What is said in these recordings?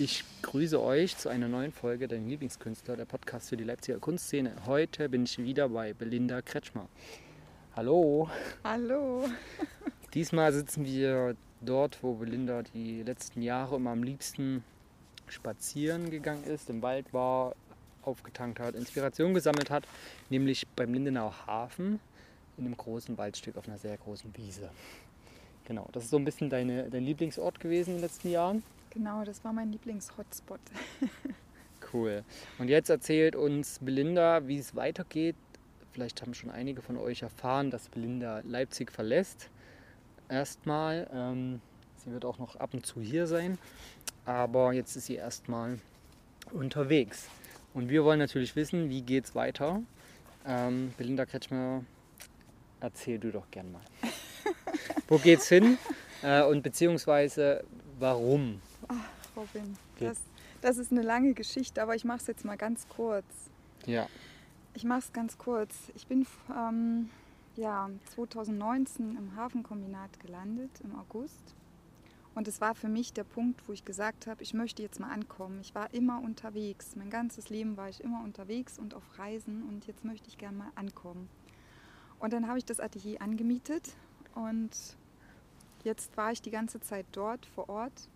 Ich grüße euch zu einer neuen Folge Dein Lieblingskünstler, der Podcast für die Leipziger Kunstszene. Heute bin ich wieder bei Belinda Kretschmer. Hallo. Hallo. Diesmal sitzen wir dort, wo Belinda die letzten Jahre immer am liebsten spazieren gegangen ist, im Wald war, aufgetankt hat, Inspiration gesammelt hat, nämlich beim Lindenauer Hafen in einem großen Waldstück auf einer sehr großen Wiese. Genau, das ist so ein bisschen deine, dein Lieblingsort gewesen in den letzten Jahren. Genau, das war mein Lieblings-Hotspot. cool. Und jetzt erzählt uns Belinda, wie es weitergeht. Vielleicht haben schon einige von euch erfahren, dass Belinda Leipzig verlässt. Erstmal. Ähm, sie wird auch noch ab und zu hier sein. Aber jetzt ist sie erstmal unterwegs. Und wir wollen natürlich wissen, wie geht es weiter. Ähm, Belinda Kretschmer, erzähl du doch gern mal. Wo geht's hin? Äh, und beziehungsweise warum? Ach, Robin, das, das ist eine lange Geschichte, aber ich mache es jetzt mal ganz kurz. Ja. Ich mache es ganz kurz. Ich bin ähm, ja, 2019 im Hafenkombinat gelandet, im August. Und es war für mich der Punkt, wo ich gesagt habe, ich möchte jetzt mal ankommen. Ich war immer unterwegs. Mein ganzes Leben war ich immer unterwegs und auf Reisen und jetzt möchte ich gerne mal ankommen. Und dann habe ich das Atelier angemietet und jetzt war ich die ganze Zeit dort vor Ort.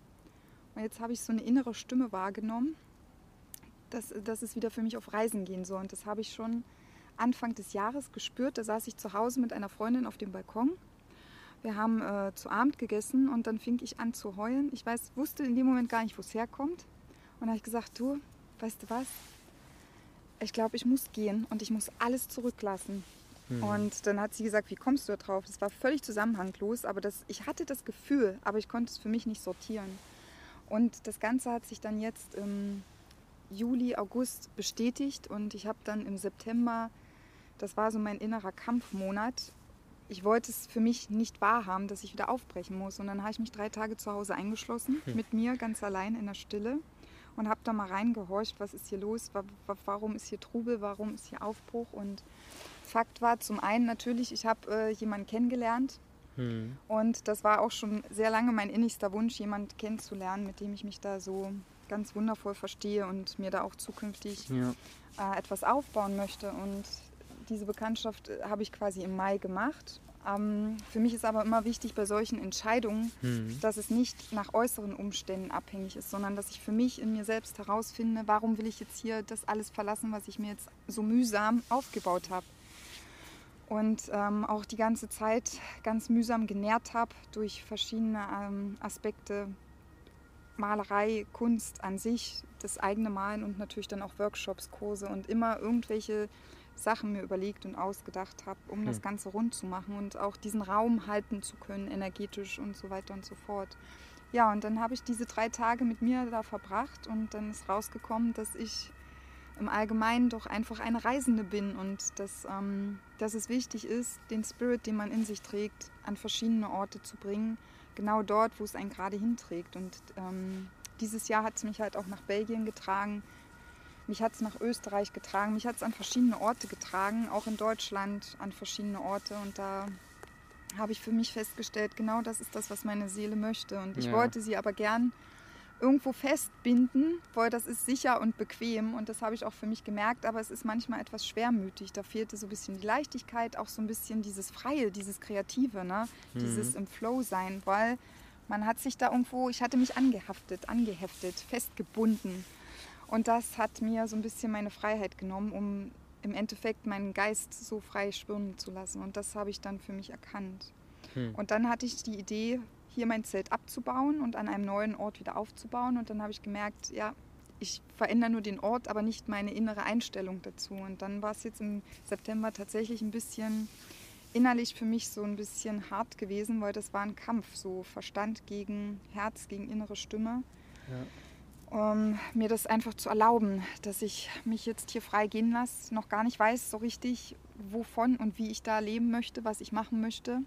Und jetzt habe ich so eine innere Stimme wahrgenommen, dass, dass es wieder für mich auf Reisen gehen soll. Und das habe ich schon Anfang des Jahres gespürt. Da saß ich zu Hause mit einer Freundin auf dem Balkon. Wir haben äh, zu Abend gegessen und dann fing ich an zu heulen. Ich weiß, wusste in dem Moment gar nicht, wo es herkommt. Und habe ich gesagt, du, weißt du was? Ich glaube, ich muss gehen und ich muss alles zurücklassen. Mhm. Und dann hat sie gesagt, wie kommst du da drauf? Das war völlig zusammenhanglos, aber das, ich hatte das Gefühl, aber ich konnte es für mich nicht sortieren. Und das Ganze hat sich dann jetzt im Juli, August bestätigt und ich habe dann im September, das war so mein innerer Kampfmonat, ich wollte es für mich nicht wahrhaben, dass ich wieder aufbrechen muss. Und dann habe ich mich drei Tage zu Hause eingeschlossen, hm. mit mir ganz allein in der Stille und habe da mal reingehorcht, was ist hier los, warum ist hier Trubel, warum ist hier Aufbruch. Und Fakt war zum einen natürlich, ich habe äh, jemanden kennengelernt. Hm. Und das war auch schon sehr lange mein innigster Wunsch, jemanden kennenzulernen, mit dem ich mich da so ganz wundervoll verstehe und mir da auch zukünftig ja. äh, etwas aufbauen möchte. Und diese Bekanntschaft äh, habe ich quasi im Mai gemacht. Ähm, für mich ist aber immer wichtig bei solchen Entscheidungen, hm. dass es nicht nach äußeren Umständen abhängig ist, sondern dass ich für mich in mir selbst herausfinde, warum will ich jetzt hier das alles verlassen, was ich mir jetzt so mühsam aufgebaut habe und ähm, auch die ganze Zeit ganz mühsam genährt habe durch verschiedene ähm, Aspekte. Malerei, Kunst an sich, das eigene Malen und natürlich dann auch Workshops, Kurse und immer irgendwelche Sachen mir überlegt und ausgedacht habe, um hm. das Ganze rund zu machen und auch diesen Raum halten zu können, energetisch und so weiter und so fort. Ja, und dann habe ich diese drei Tage mit mir da verbracht und dann ist rausgekommen, dass ich im Allgemeinen doch einfach eine Reisende bin und dass, ähm, dass es wichtig ist, den Spirit, den man in sich trägt, an verschiedene Orte zu bringen, genau dort, wo es einen gerade hinträgt. Und ähm, dieses Jahr hat es mich halt auch nach Belgien getragen, mich hat es nach Österreich getragen, mich hat es an verschiedene Orte getragen, auch in Deutschland an verschiedene Orte. Und da habe ich für mich festgestellt, genau das ist das, was meine Seele möchte. Und ich ja. wollte sie aber gern irgendwo festbinden, weil das ist sicher und bequem und das habe ich auch für mich gemerkt, aber es ist manchmal etwas schwermütig. Da fehlte so ein bisschen die Leichtigkeit, auch so ein bisschen dieses Freie, dieses Kreative, ne? Mhm. dieses im Flow sein, weil man hat sich da irgendwo, ich hatte mich angehaftet, angeheftet, festgebunden und das hat mir so ein bisschen meine Freiheit genommen, um im Endeffekt meinen Geist so frei schwimmen zu lassen und das habe ich dann für mich erkannt. Mhm. Und dann hatte ich die Idee, hier mein Zelt abzubauen und an einem neuen Ort wieder aufzubauen. Und dann habe ich gemerkt, ja, ich verändere nur den Ort, aber nicht meine innere Einstellung dazu. Und dann war es jetzt im September tatsächlich ein bisschen innerlich für mich so ein bisschen hart gewesen, weil das war ein Kampf, so Verstand gegen Herz, gegen innere Stimme. Ja. Um mir das einfach zu erlauben, dass ich mich jetzt hier frei gehen lasse, noch gar nicht weiß so richtig, wovon und wie ich da leben möchte, was ich machen möchte.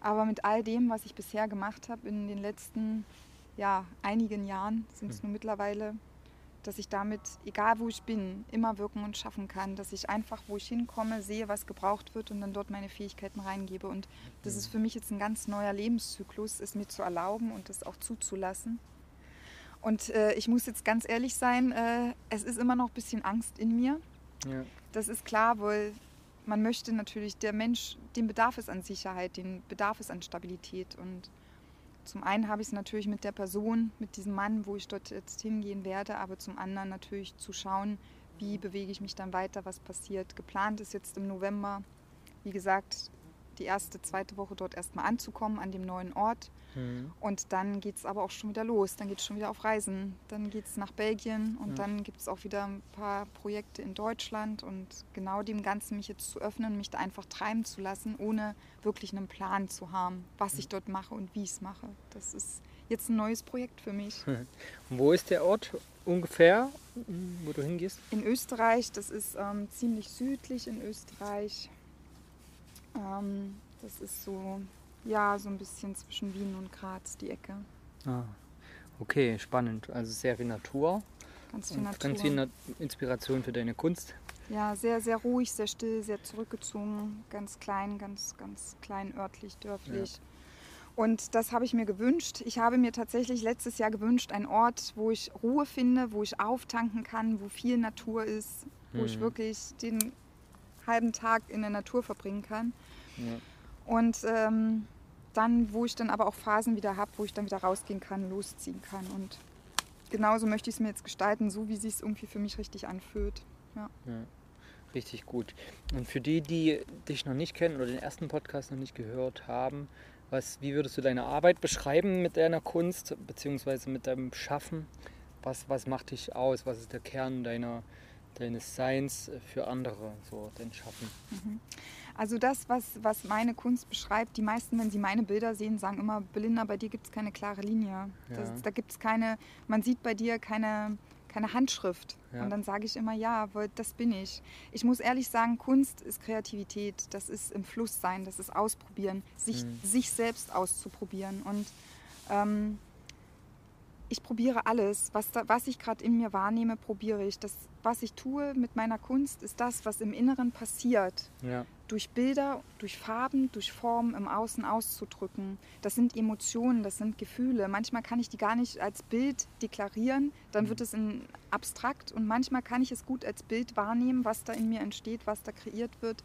Aber mit all dem, was ich bisher gemacht habe in den letzten ja, einigen Jahren, sind es hm. nur mittlerweile, dass ich damit, egal wo ich bin, immer wirken und schaffen kann. Dass ich einfach, wo ich hinkomme, sehe, was gebraucht wird und dann dort meine Fähigkeiten reingebe. Und das ist für mich jetzt ein ganz neuer Lebenszyklus, es mir zu erlauben und es auch zuzulassen. Und äh, ich muss jetzt ganz ehrlich sein, äh, es ist immer noch ein bisschen Angst in mir. Ja. Das ist klar, weil man möchte natürlich, der Mensch, den bedarf es an Sicherheit, den bedarf es an Stabilität. Und zum einen habe ich es natürlich mit der Person, mit diesem Mann, wo ich dort jetzt hingehen werde, aber zum anderen natürlich zu schauen, wie bewege ich mich dann weiter, was passiert. Geplant ist jetzt im November, wie gesagt, die erste, zweite Woche dort erstmal anzukommen an dem neuen Ort. Mhm. Und dann geht es aber auch schon wieder los. Dann geht es schon wieder auf Reisen. Dann geht es nach Belgien und Ja. dann gibt es auch wieder ein paar Projekte in Deutschland. Und genau dem Ganzen mich jetzt zu öffnen, mich da einfach treiben zu lassen, ohne wirklich einen Plan zu haben, was ich dort mache und wie ich es mache. Das ist jetzt ein neues Projekt für mich. Und wo ist der Ort ungefähr, wo du hingehst? In Österreich, das ist ähm, ziemlich südlich in Österreich. Ähm, das ist so, ja, so ein bisschen zwischen Wien und Graz, die Ecke. Ah, okay, spannend. Also sehr viel Natur Ganz viel und Natur. ganz viel Na Inspiration für deine Kunst. Ja, sehr, sehr ruhig, sehr still, sehr zurückgezogen, ganz klein, ganz, ganz klein, örtlich, dörflich. Und das habe ich mir gewünscht. Ich habe mir tatsächlich letztes Jahr gewünscht, einen Ort, wo ich Ruhe finde, wo ich auftanken kann, wo viel Natur ist, wo ich Mhm. wirklich den halben Tag in der Natur verbringen kann. Ja. Und ähm, dann, wo ich dann aber auch Phasen wieder habe, wo ich dann wieder rausgehen kann, losziehen kann. Und genauso möchte ich es mir jetzt gestalten, so wie es sich irgendwie für mich richtig anfühlt. Ja. Ja, richtig gut. Und für die, die dich noch nicht kennen oder den ersten Podcast noch nicht gehört haben, was, wie würdest du deine Arbeit beschreiben mit deiner Kunst beziehungsweise mit deinem Schaffen? Was, was macht dich aus? Was ist der Kern deiner, deines Seins für andere, so dein Schaffen? Also das, was, was meine Kunst beschreibt, die meisten, wenn sie meine Bilder sehen, sagen immer, Belinda, bei dir gibt es keine klare Linie. Das, Ja. da gibt es keine, man sieht bei dir keine, keine Handschrift. Ja. Und dann sage ich immer, ja, das bin ich. Ich muss ehrlich sagen, Kunst ist Kreativität, das ist im Fluss sein, das ist Ausprobieren, sich, Mhm. sich selbst auszuprobieren. Und ähm, ich probiere alles, was, da, was ich gerade in mir wahrnehme, probiere ich. Das, was ich tue mit meiner Kunst, ist das, was im Inneren passiert Ja, durch Bilder, durch Farben, durch Formen im Außen auszudrücken. Das sind Emotionen, das sind Gefühle. Manchmal kann ich die gar nicht als Bild deklarieren, dann wird es in abstrakt und manchmal kann ich es gut als Bild wahrnehmen, was da in mir entsteht, was da kreiert wird.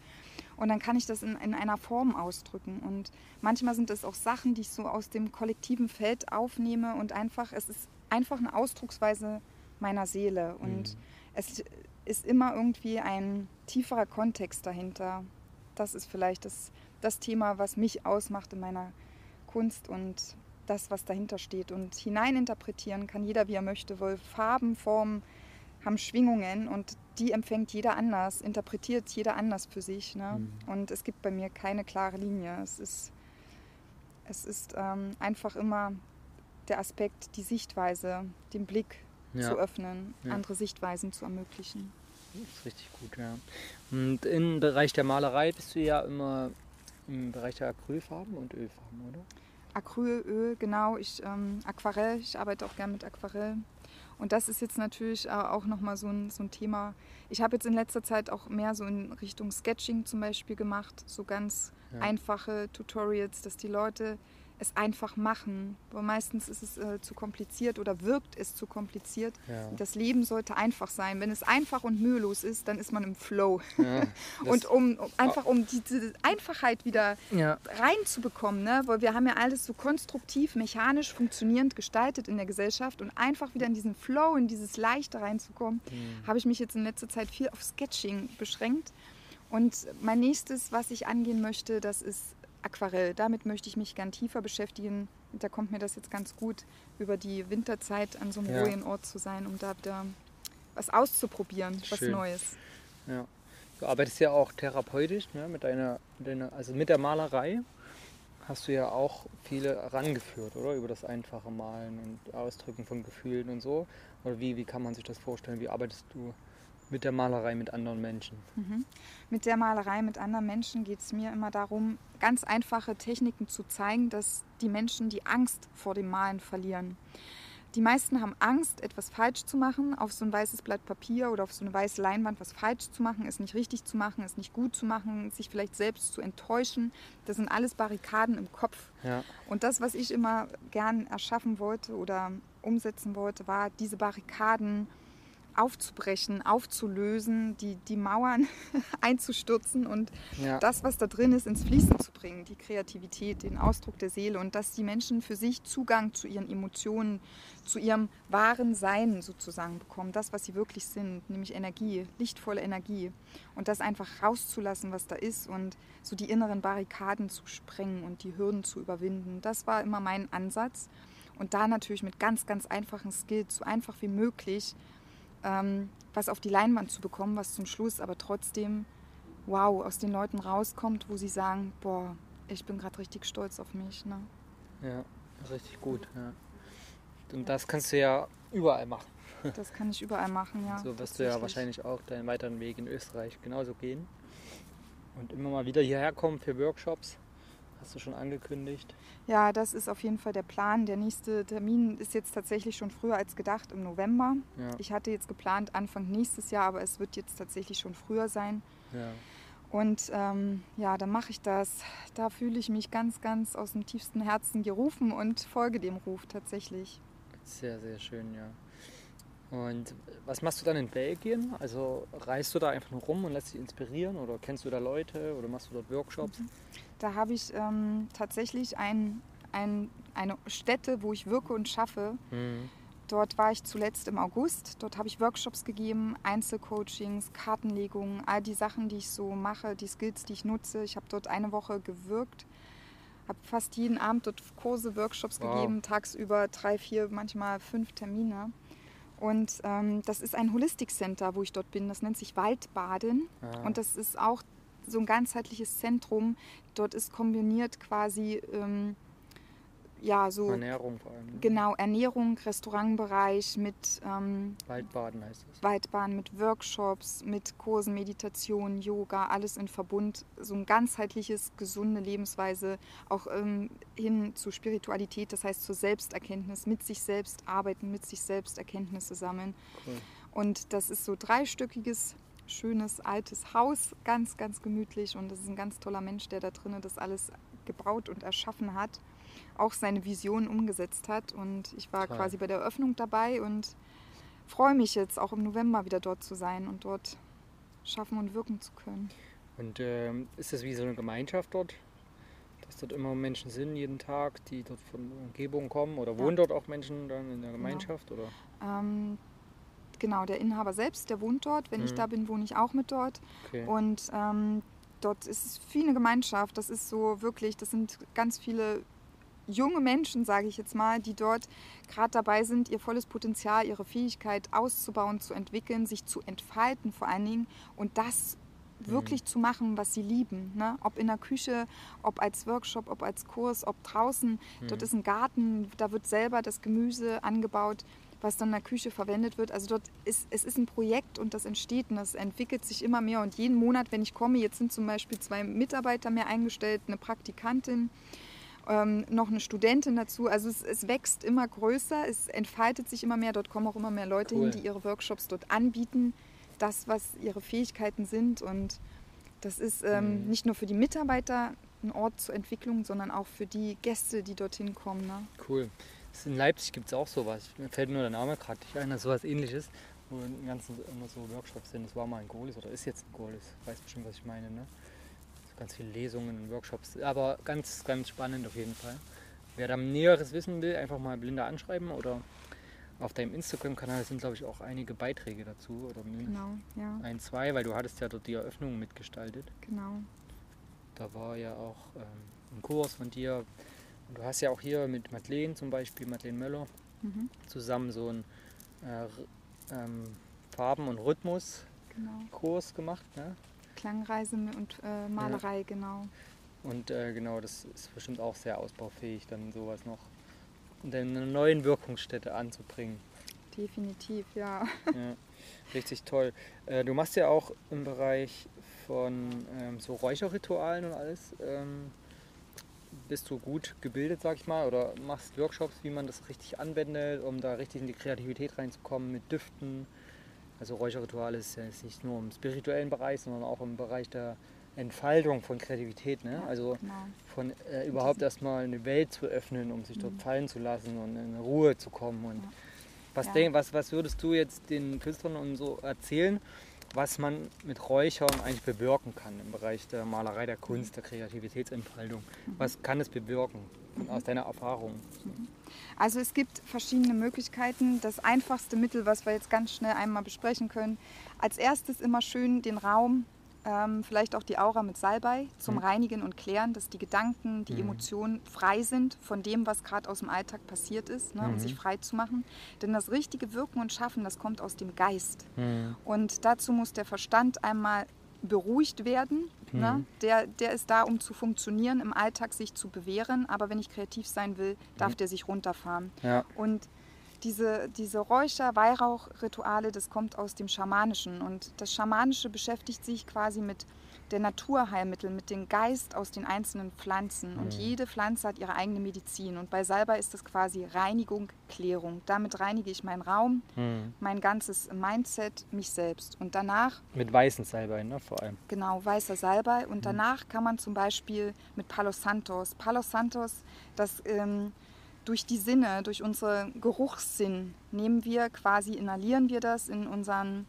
Und dann kann ich das in, in einer Form ausdrücken. Und manchmal sind es auch Sachen, die ich so aus dem kollektiven Feld aufnehme und einfach, es ist einfach eine Ausdrucksweise meiner Seele. Und es ist immer irgendwie ein tieferer Kontext dahinter. Das ist vielleicht das, das Thema, was mich ausmacht in meiner Kunst und das, was dahinter steht. Und hineininterpretieren kann jeder, wie er möchte, weil Farben, Formen haben Schwingungen und die empfängt jeder anders, interpretiert jeder anders für sich. Ne? Mhm. Und es gibt bei mir keine klare Linie. Es ist, es ist ähm, einfach immer der Aspekt, die Sichtweise, den Blick Ja. zu öffnen, Ja. andere Sichtweisen zu ermöglichen. das ist richtig gut, ja. Und im Bereich der Malerei bist du ja immer im Bereich der Acrylfarben und Ölfarben, oder? Acryl, Öl, genau. Ich ähm, Aquarell, ich arbeite auch gern mit Aquarell. Und das ist jetzt natürlich äh, auch nochmal so ein, so ein Thema. Ich habe jetzt in letzter Zeit auch mehr so in Richtung Sketching zum Beispiel gemacht, so ganz Ja. einfache Tutorials, dass die Leute es einfach machen. Weil meistens ist es äh, zu kompliziert oder wirkt es zu kompliziert. Ja. Das Leben sollte einfach sein. Wenn es einfach und mühelos ist, dann ist man im Flow. ja und um, um einfach um diese Einfachheit wieder ja. reinzubekommen, ne? weil wir haben ja alles so konstruktiv, mechanisch, funktionierend gestaltet in der Gesellschaft und einfach wieder in diesen Flow, in dieses Leichte reinzukommen, Mhm. habe ich mich jetzt in letzter Zeit viel auf Sketching beschränkt. Und mein nächstes, was ich angehen möchte, das ist Aquarell. Damit möchte ich mich gern tiefer beschäftigen. Und da kommt mir das jetzt ganz gut, über die Winterzeit an so einem Ja. ruhigen Ort zu sein, um da wieder was auszuprobieren, was Schön. Neues. Ja. Du arbeitest ja auch therapeutisch ne, mit deiner, mit deiner, also mit der Malerei hast du ja auch viele rangeführt, oder? Über das einfache Malen und Ausdrücken von Gefühlen und so. Oder wie, wie kann man sich das vorstellen? Wie arbeitest du mit der Malerei mit anderen Menschen? Mhm. Mit der Malerei mit anderen Menschen geht es mir immer darum, ganz einfache Techniken zu zeigen, dass die Menschen die Angst vor dem Malen verlieren. Die meisten haben Angst, etwas falsch zu machen, auf so ein weißes Blatt Papier oder auf so eine weiße Leinwand was falsch zu machen, es nicht richtig zu machen, es nicht gut zu machen, sich vielleicht selbst zu enttäuschen. Das sind alles Barrikaden im Kopf. Ja. Und das, was ich immer gern erschaffen wollte oder umsetzen wollte, war diese Barrikaden aufzubrechen, aufzulösen, die, die Mauern einzustürzen und Ja. das, was da drin ist, ins Fließen zu bringen, die Kreativität, den Ausdruck der Seele und dass die Menschen für sich Zugang zu ihren Emotionen, zu ihrem wahren Sein sozusagen bekommen, das, was sie wirklich sind, nämlich Energie, lichtvolle Energie und das einfach rauszulassen, was da ist und so die inneren Barrikaden zu sprengen und die Hürden zu überwinden. Das war immer mein Ansatz und da natürlich mit ganz, ganz einfachen Skills, so einfach wie möglich, ähm, was auf die Leinwand zu bekommen, was zum Schluss aber trotzdem, wow, aus den Leuten rauskommt, wo sie sagen, boah, ich bin gerade richtig stolz auf mich. Ne? Ja, richtig gut. Ja. Und das kannst du ja überall machen. Das kann ich überall machen, ja. so wirst du ja wahrscheinlich auch deinen weiteren Weg in Österreich genauso gehen. Und immer mal wieder hierher kommen für Workshops. Hast du schon angekündigt. Ja, das ist auf jeden Fall der Plan. Der nächste Termin ist jetzt tatsächlich schon früher als gedacht, im November. Ja, Ich hatte jetzt geplant Anfang nächstes Jahr, aber es wird jetzt tatsächlich schon früher sein. ja. Und ähm, ja, dann mache ich das. Da fühle ich mich ganz, ganz aus dem tiefsten Herzen gerufen und folge dem Ruf tatsächlich. Sehr, sehr schön, ja. Und was machst du dann in Belgien? Also reist du da einfach nur rum und lässt dich inspirieren oder kennst du da Leute oder machst du dort Workshops? Da habe ich ähm, tatsächlich ein, ein, eine Stätte, wo ich wirke und schaffe. Mhm. Dort war ich zuletzt im August. Dort habe ich Workshops gegeben, Einzelcoachings, Kartenlegungen, all die Sachen, die ich so mache, die Skills, die ich nutze. Ich habe dort eine Woche gewirkt, habe fast jeden Abend dort Kurse, Workshops Wow. gegeben, tagsüber drei, vier, manchmal fünf Termine. Und ähm, das ist ein Holistic Center, wo ich dort bin. Das nennt sich Waldbaden. Ah, Und das ist auch so ein ganzheitliches Zentrum. Dort ist kombiniert quasi, ähm, ja, so Ernährung vor allem. ne? genau Ernährung, Restaurantbereich mit ähm, Waldbaden heißt es. Waldbahn, mit Workshops, mit Kursen, Meditation, Yoga, alles in Verbund. So ein ganzheitliches, gesunde Lebensweise, auch ähm, hin zu Spiritualität, das heißt zur Selbsterkenntnis, mit sich selbst arbeiten, mit sich selbst Erkenntnisse sammeln. Cool. Und das ist so dreistöckiges, schönes, altes Haus, ganz, ganz gemütlich. Und das ist ein ganz toller Mensch, der da drinnen das alles gebaut und erschaffen hat, auch seine Vision umgesetzt hat. Und ich war Toll. quasi bei der Eröffnung dabei und freue mich jetzt auch im November wieder dort zu sein und dort schaffen und wirken zu können. Und ähm, ist das wie so eine Gemeinschaft dort? Dass dort immer Menschen sind, jeden Tag, die dort von der Umgebung kommen? Oder wohnen dort auch Menschen dann in der Gemeinschaft? Oder? Ähm, genau, der Inhaber selbst, der wohnt dort. Wenn ich Mhm. da bin, wohne ich auch mit dort. Okay. Und ähm, dort ist es viel eine Gemeinschaft. Das ist so wirklich, das sind ganz viele junge Menschen, sage ich jetzt mal, die dort gerade dabei sind, ihr volles Potenzial, ihre Fähigkeit auszubauen, zu entwickeln, sich zu entfalten vor allen Dingen und das wirklich zu machen, was sie lieben. Ne? Ob in der Küche, ob als Workshop, ob als Kurs, ob draußen. Dort ist ein Garten, da wird selber das Gemüse angebaut, was dann in der Küche verwendet wird. Also dort ist es ist ein Projekt und das entsteht und das entwickelt sich immer mehr. Und jeden Monat, wenn ich komme, jetzt sind zum Beispiel zwei Mitarbeiter mehr eingestellt, eine Praktikantin, ähm, noch eine Studentin dazu. Also es, es wächst immer größer, es entfaltet sich immer mehr. Dort kommen auch immer mehr Leute Cool. hin, die ihre Workshops dort anbieten, das, was ihre Fähigkeiten sind. Und das ist ähm, Mhm. nicht nur für die Mitarbeiter ein Ort zur Entwicklung, sondern auch für die Gäste, die dorthin kommen. Ne? Cool. In Leipzig gibt es auch sowas. Mir fällt nur der Name gerade nicht ein, das ist sowas ähnliches, wo im Ganzen immer so Workshops sind. Das war mal ein Golis oder ist jetzt ein Golis. Weiß bestimmt, was ich meine. Ne? So ganz viele Lesungen und Workshops. Aber ganz, ganz spannend auf jeden Fall. Wer da Näheres wissen will, einfach mal Blinda anschreiben oder auf deinem Instagram-Kanal sind, glaube ich, auch einige Beiträge dazu. Oder Genau, ja, ein, zwei, weil du hattest ja dort die Eröffnung mitgestaltet. genau. Da war ja auch ähm, ein Kurs von dir. Und du hast ja auch hier mit Madeleine zum Beispiel, Madeleine Möller, Mhm, zusammen so einen äh, ähm, Farben- und Rhythmus-Kurs genau. gemacht. Ne? Klangreise und äh, Malerei, genau. Und äh, genau, das ist bestimmt auch sehr ausbaufähig, dann sowas noch in einer neuen Wirkungsstätte anzubringen. Definitiv, ja. Ja, richtig toll. Äh, du machst ja auch im Bereich von ähm, so Räucherritualen und alles. Ähm, bist du gut gebildet, sag ich mal, oder machst Workshops, wie man das richtig anwendet, um da richtig in die Kreativität reinzukommen mit Düften. Also Räucherrituale ist ja jetzt nicht nur im spirituellen Bereich, sondern auch im Bereich der Entfaltung von Kreativität, ne? Ja, also genau. von äh, überhaupt erstmal eine Welt zu öffnen, um sich dort Mhm. fallen zu lassen und in Ruhe zu kommen. Und Ja. was, Ja. denk, was, was würdest du jetzt den Künstlern und so erzählen, was man mit Räuchern eigentlich bewirken kann im Bereich der Malerei, der Kunst, der Kreativitätsentfaltung? Was kann es bewirken aus deiner Erfahrung? Also es gibt verschiedene Möglichkeiten. Das einfachste Mittel, was wir jetzt ganz schnell einmal besprechen können, als erstes immer schön den Raum, ähm, vielleicht auch die Aura mit Salbei zum Mhm. Reinigen und Klären, dass die Gedanken, die Mhm. Emotionen frei sind von dem, was gerade aus dem Alltag passiert ist, ne, um Mhm. sich frei zu machen. Denn das richtige Wirken und Schaffen, das kommt aus dem Geist. Hm. Und dazu muss der Verstand einmal beruhigt werden. Ne? Mhm. Der, der ist da, um zu funktionieren, im Alltag sich zu bewähren. Aber wenn ich kreativ sein will, darf Mhm. der sich runterfahren. Ja. Und diese, diese Räucher, Weihrauchrituale, das kommt aus dem Schamanischen. Und das Schamanische beschäftigt sich quasi mit der Naturheilmittel, mit dem Geist aus den einzelnen Pflanzen. Und Mhm. jede Pflanze hat ihre eigene Medizin. Und bei Salbei ist das quasi Reinigung, Klärung. Damit reinige ich meinen Raum, Hm. mein ganzes Mindset, mich selbst. Und danach Mit weißen Salbein, ne, vor allem. Genau, weißer Salbei. Und danach kann man zum Beispiel mit Palo Santos. Palo Santos, das ähm, durch die Sinne, durch unseren Geruchssinn nehmen wir quasi, inhalieren wir das in unseren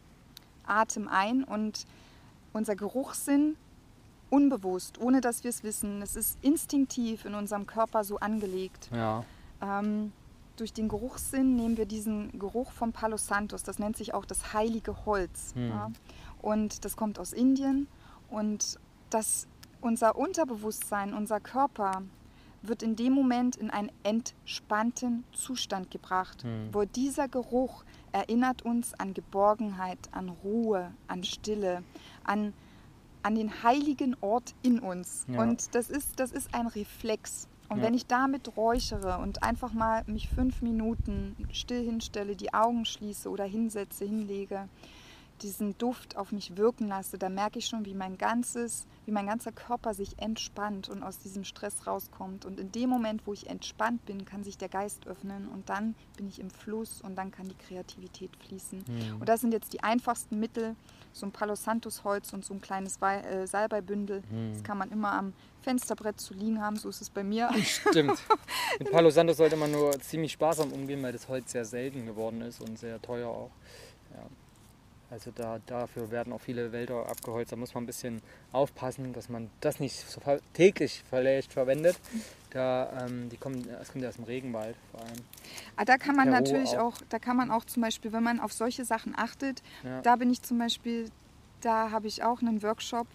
Atem ein und unser Geruchssinn unbewusst, ohne dass wir es wissen, es ist instinktiv in unserem Körper so angelegt. Ja. Ähm, durch den Geruchssinn nehmen wir diesen Geruch vom Palo Santos. Das nennt sich auch das heilige Holz. Hm. Ja? Und das kommt aus Indien. Und das, unser Unterbewusstsein, unser Körper wird in dem Moment in einen entspannten Zustand gebracht, Hm. wo dieser Geruch erinnert uns an Geborgenheit, an Ruhe, an Stille, an, an den heiligen Ort in uns. Ja. Und das ist, das ist ein Reflex. Und Ja. wenn ich damit räuchere und einfach mal mich fünf Minuten still hinstelle, die Augen schließe oder hinsetze, hinlege, diesen Duft auf mich wirken lasse, da merke ich schon, wie mein ganzes, wie mein ganzer Körper sich entspannt und aus diesem Stress rauskommt. Und in dem Moment, wo ich entspannt bin, kann sich der Geist öffnen und dann bin ich im Fluss und dann kann die Kreativität fließen. Hm. Und das sind jetzt die einfachsten Mittel, so ein Palo Santos Holz und so ein kleines Wei- äh, Salbeibündel. Hm. Das kann man immer am Fensterbrett zu liegen haben, so ist es bei mir. Stimmt. Mit Palo Santo sollte man nur ziemlich sparsam umgehen, weil das Holz sehr selten geworden ist und sehr teuer auch. Ja. Also da, dafür werden auch viele Wälder abgeholzt. Da muss man ein bisschen aufpassen, dass man das nicht so täglich vielleicht verwendet. Da, ähm, die kommen, das kommt ja aus dem Regenwald vor allem. Ah, da kann man Peru natürlich auch. auch. da kann man auch zum Beispiel, wenn man auf solche Sachen achtet, Ja. da bin ich zum Beispiel, da habe ich auch einen Workshop.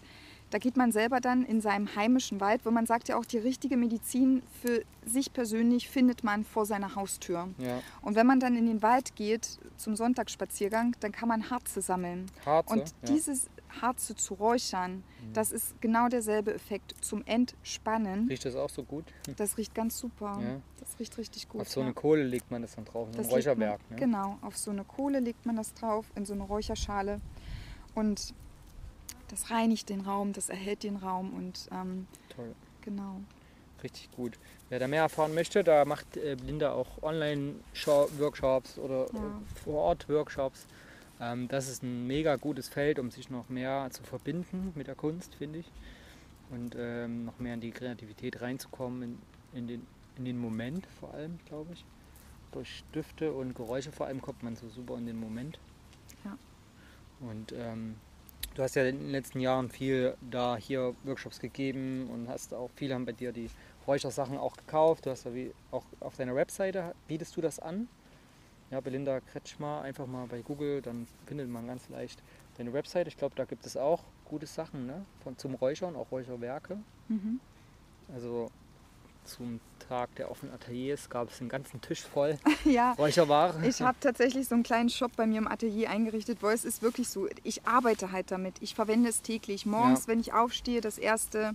Da geht man selber dann in seinem heimischen Wald, wo man sagt ja auch, die richtige Medizin für sich persönlich findet man vor seiner Haustür. Ja. Und wenn man dann in den Wald geht zum Sonntagsspaziergang, dann kann man Harze sammeln. Harze. Und ja. Mhm. dieses Harze zu räuchern, das ist genau derselbe Effekt zum Entspannen. Riecht das auch so gut? Das riecht ganz super. Ja. Das riecht richtig gut. Auf so ja. eine Kohle legt man das dann drauf, so ein legt man- Räucherwerk. Ne? Genau, auf so eine Kohle legt man das drauf, in so eine Räucherschale. Und das reinigt den Raum, das erhält den Raum und ähm, Toll. genau. Richtig gut. Wer da mehr erfahren möchte, da macht äh, Blinda auch Online-Workshops oder Ja. äh, Vor-Ort-Workshops. Ähm, das ist ein mega gutes Feld, um sich noch mehr zu verbinden mit der Kunst, finde ich. Und ähm, noch mehr in die Kreativität reinzukommen, in, in, den, in den Moment vor allem, glaube ich. Durch Düfte und Geräusche vor allem kommt man so super in den Moment. Ja. Und ähm, du hast ja in den letzten Jahren viel da hier Workshops gegeben und hast auch, viele haben bei dir die Räuchersachen auch gekauft. Du hast ja wie auch auf deiner Webseite, bietest du das an? Ja, Belinda Kretschmer, einfach mal bei Google, dann findet man ganz leicht deine Webseite. Ich glaube, da gibt es auch gute Sachen ne? Von, zum Räuchern, auch Räucherwerke. Mhm. Also zum Tag der offenen Ateliers gab es einen ganzen Tisch voll ja, Räucherware. ich habe tatsächlich so einen kleinen Shop bei mir im Atelier eingerichtet, wo es ist wirklich so, ich arbeite halt damit. Ich verwende es täglich. Morgens, Ja. wenn ich aufstehe, das erste,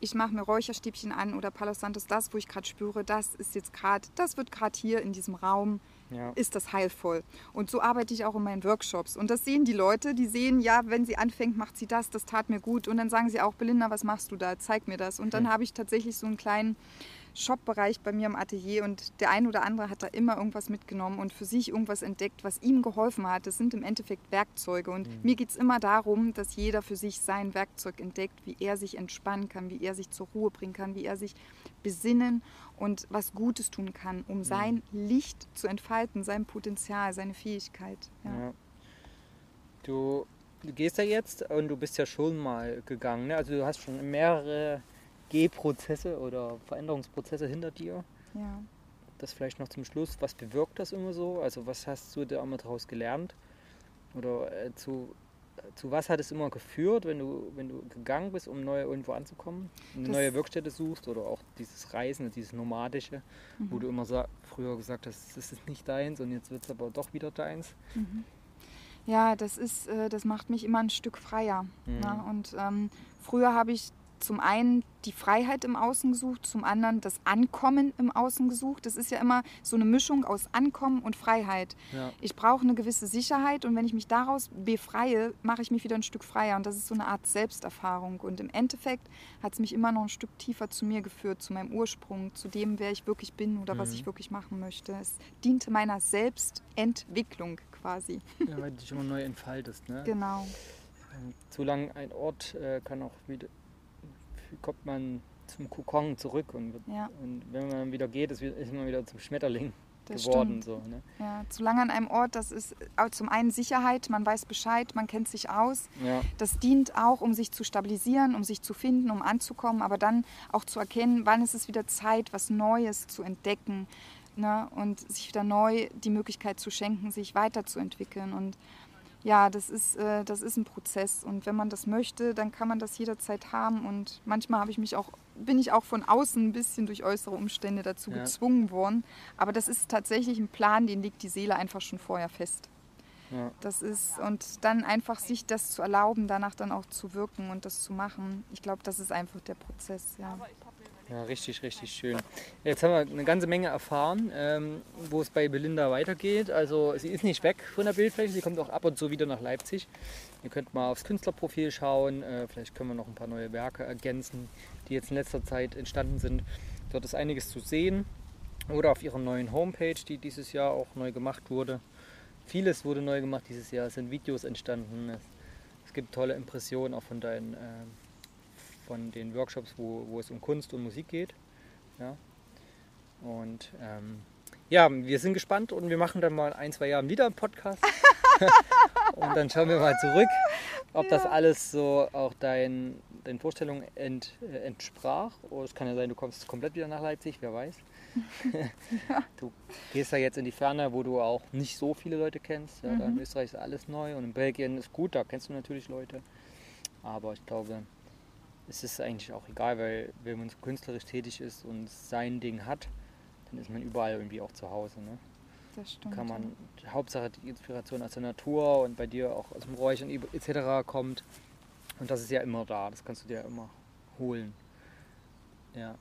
ich mache mir Räucherstäbchen an oder Palo Santos, das, wo ich gerade spüre, das ist jetzt gerade, das wird gerade hier in diesem Raum ja. ist das heilvoll. Und so arbeite ich auch in meinen Workshops. Und das sehen die Leute, die sehen, ja, wenn sie anfängt, macht sie das, das tat mir gut. Und dann sagen sie auch, Belinda, was machst du da? Zeig mir das. Und dann Hm. habe ich tatsächlich so einen kleinen Shop-Bereich bei mir im Atelier und der ein oder andere hat da immer irgendwas mitgenommen und für sich irgendwas entdeckt, was ihm geholfen hat. Das sind im Endeffekt Werkzeuge und mhm. mir geht es immer darum, dass jeder für sich sein Werkzeug entdeckt, wie er sich entspannen kann, wie er sich zur Ruhe bringen kann, wie er sich besinnen und was Gutes tun kann, um mhm. sein Licht zu entfalten, sein Potenzial, seine Fähigkeit. Ja. Ja. Du, du gehst ja jetzt und du bist ja schon mal gegangen. Ne? Also du hast schon mehrere Gehprozesse oder Veränderungsprozesse hinter dir. Ja. Das vielleicht noch zum Schluss. Was bewirkt das immer so? Also was hast du da immer daraus gelernt? Oder äh, zu, zu was hat es immer geführt, wenn du, wenn du gegangen bist, um neu irgendwo anzukommen? Eine das neue Wirkstätte suchst oder auch dieses Reisen, dieses Nomadische, mhm. wo du immer früher gesagt hast, das ist nicht deins und jetzt wird es aber doch wieder deins. Mhm. Ja, das ist, äh, das macht mich immer ein Stück freier. Mhm. Ne? Und ähm, früher habe ich zum einen die Freiheit im Außen gesucht, zum anderen das Ankommen im Außen gesucht. Das ist ja immer so eine Mischung aus Ankommen und Freiheit. Ja. Ich brauche eine gewisse Sicherheit und wenn ich mich daraus befreie, mache ich mich wieder ein Stück freier. Und das ist so eine Art Selbsterfahrung. Und im Endeffekt hat es mich immer noch ein Stück tiefer zu mir geführt, zu meinem Ursprung, zu dem, wer ich wirklich bin oder mhm. was ich wirklich machen möchte. Es diente meiner Selbstentwicklung quasi. Ja, weil du dich immer neu entfaltest. Ne? Genau. Zu lang ein Ort äh, kann auch wieder kommt man zum Kokon zurück und, wird, ja. und wenn man wieder geht, ist, ist man wieder zum Schmetterling das geworden. So, ne? Ja, zu lange an einem Ort, das ist zum einen Sicherheit, man weiß Bescheid, man kennt sich aus. Ja. Das dient auch, um sich zu stabilisieren, um sich zu finden, um anzukommen, aber dann auch zu erkennen, wann ist es wieder Zeit, was Neues zu entdecken ne? und sich wieder neu die Möglichkeit zu schenken, sich weiterzuentwickeln. Und ja, das ist, äh, das ist ein Prozess. Und wenn man das möchte, dann kann man das jederzeit haben. Und manchmal habe ich mich auch, bin ich auch von außen ein bisschen durch äußere Umstände dazu ja. gezwungen worden. Aber das ist tatsächlich ein Plan, den legt die Seele einfach schon vorher fest. Ja. Das ist, und dann einfach sich das zu erlauben, danach dann auch zu wirken und das zu machen. Ich glaube, das ist einfach der Prozess, ja. Ja, richtig, richtig schön. Jetzt haben wir eine ganze Menge erfahren, ähm, wo es bei Belinda weitergeht. Also sie ist nicht weg von der Bildfläche, sie kommt auch ab und zu wieder nach Leipzig. Ihr könnt mal aufs Künstlerprofil schauen, äh, vielleicht können wir noch ein paar neue Werke ergänzen, die jetzt in letzter Zeit entstanden sind. Dort ist einiges zu sehen. Oder auf ihrer neuen Homepage, die dieses Jahr auch neu gemacht wurde. Vieles wurde neu gemacht dieses Jahr, es sind Videos entstanden. Es, es gibt tolle Impressionen auch von deinen... Äh, von den Workshops, wo, wo es um Kunst und Musik geht. Ja. Und ähm, ja, wir sind gespannt und wir machen dann mal ein, zwei Jahre wieder einen Podcast. und dann schauen wir mal zurück, ob ja. das alles so auch dein, deinen Vorstellungen ent, äh, entsprach. Oder es kann ja sein, du kommst komplett wieder nach Leipzig, wer weiß. ja. Du gehst ja jetzt in die Ferne, wo du auch nicht so viele Leute kennst. Ja, mhm. in Österreich ist alles neu und in Belgien ist gut, da kennst du natürlich Leute. Aber ich glaube, es ist eigentlich auch egal, weil wenn man künstlerisch tätig ist und sein Ding hat, dann ist man überall irgendwie auch zu Hause. Ne? Das stimmt. Kann man. Hauptsache die Inspiration aus der Natur und bei dir auch aus dem Räuchern etc. kommt. Und das ist ja immer da, das kannst du dir ja immer holen. Ja.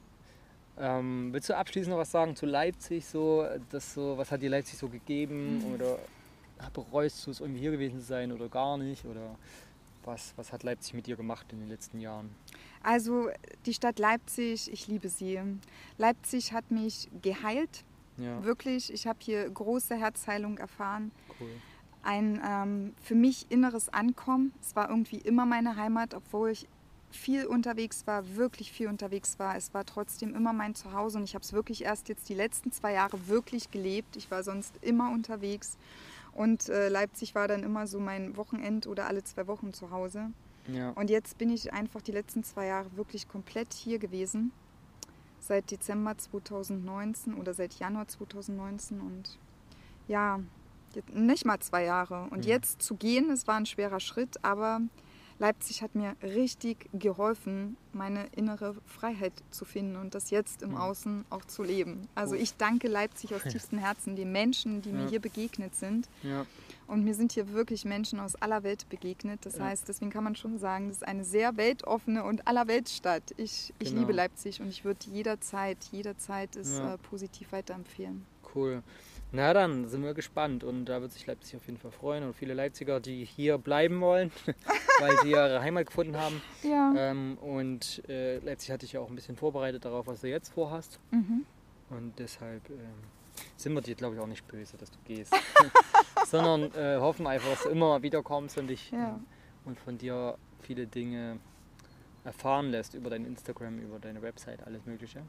Ähm, willst du abschließend noch was sagen zu Leipzig? So, das so, was hat dir Leipzig so gegeben? Mhm. Oder bereust du es irgendwie hier gewesen zu sein oder gar nicht? Oder was, was hat Leipzig mit dir gemacht in den letzten Jahren? Also die Stadt Leipzig, ich liebe sie. Leipzig hat mich geheilt. Ja. Wirklich, ich habe hier große Herzheilung erfahren. Cool. Ein ähm, für mich inneres Ankommen. Es war irgendwie immer meine Heimat, obwohl ich viel unterwegs war, wirklich viel unterwegs war. Es war trotzdem immer mein Zuhause und ich habe es wirklich erst jetzt die letzten zwei Jahre wirklich gelebt. Ich war sonst immer unterwegs und äh, Leipzig war dann immer so mein Wochenend oder alle zwei Wochen zu Hause. Ja. Und jetzt bin ich einfach die letzten zwei Jahre wirklich komplett hier gewesen. Seit Dezember 2019 oder seit Januar 2019 und ja, nicht mal zwei Jahre. Und mhm. jetzt zu gehen, es war ein schwerer Schritt, aber Leipzig hat mir richtig geholfen, meine innere Freiheit zu finden und das jetzt im Außen auch zu leben. Also ich danke Leipzig aus tiefstem Herzen, den Menschen, die mir hier begegnet sind. Ja. Und mir sind hier wirklich Menschen aus aller Welt begegnet. Das ja. heißt, deswegen kann man schon sagen, das ist eine sehr weltoffene und allerweltstadt. Ich, ich genau. liebe Leipzig und ich würde jederzeit, jederzeit es ja. äh, positiv weiterempfehlen. Cool. Na dann sind wir gespannt und da wird sich Leipzig auf jeden Fall freuen und viele Leipziger, die hier bleiben wollen, weil sie ihre Heimat gefunden haben. Ja. Ähm, und äh, Leipzig hatte ich ja auch ein bisschen vorbereitet darauf, was du jetzt vorhast. Mhm. Und deshalb ähm, sind wir dir, glaube ich, auch nicht böse, dass du gehst. Sondern äh, hoffen einfach, dass du immer wieder kommst und dich Ja. und von dir viele Dinge erfahren lässt über dein Instagram, über deine Website, alles Mögliche.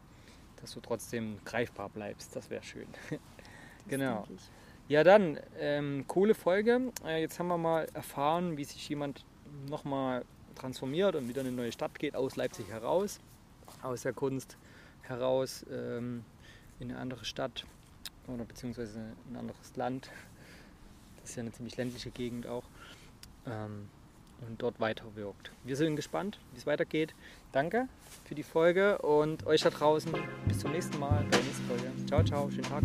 Dass du trotzdem greifbar bleibst, das wäre schön. Das Genau. Ja, dann, ähm, coole Folge. Äh, jetzt haben wir mal erfahren, wie sich jemand nochmal transformiert und wieder in eine neue Stadt geht, aus Leipzig heraus, aus der Kunst heraus ähm, in eine andere Stadt oder beziehungsweise ein anderes Land. Das ist ja eine ziemlich ländliche Gegend auch. Ähm, und dort weiterwirkt. Wir sind gespannt, wie es weitergeht. Danke für die Folge und euch da draußen. Bis zum nächsten Mal bei der nächsten Folge. Ciao, ciao, schönen Tag.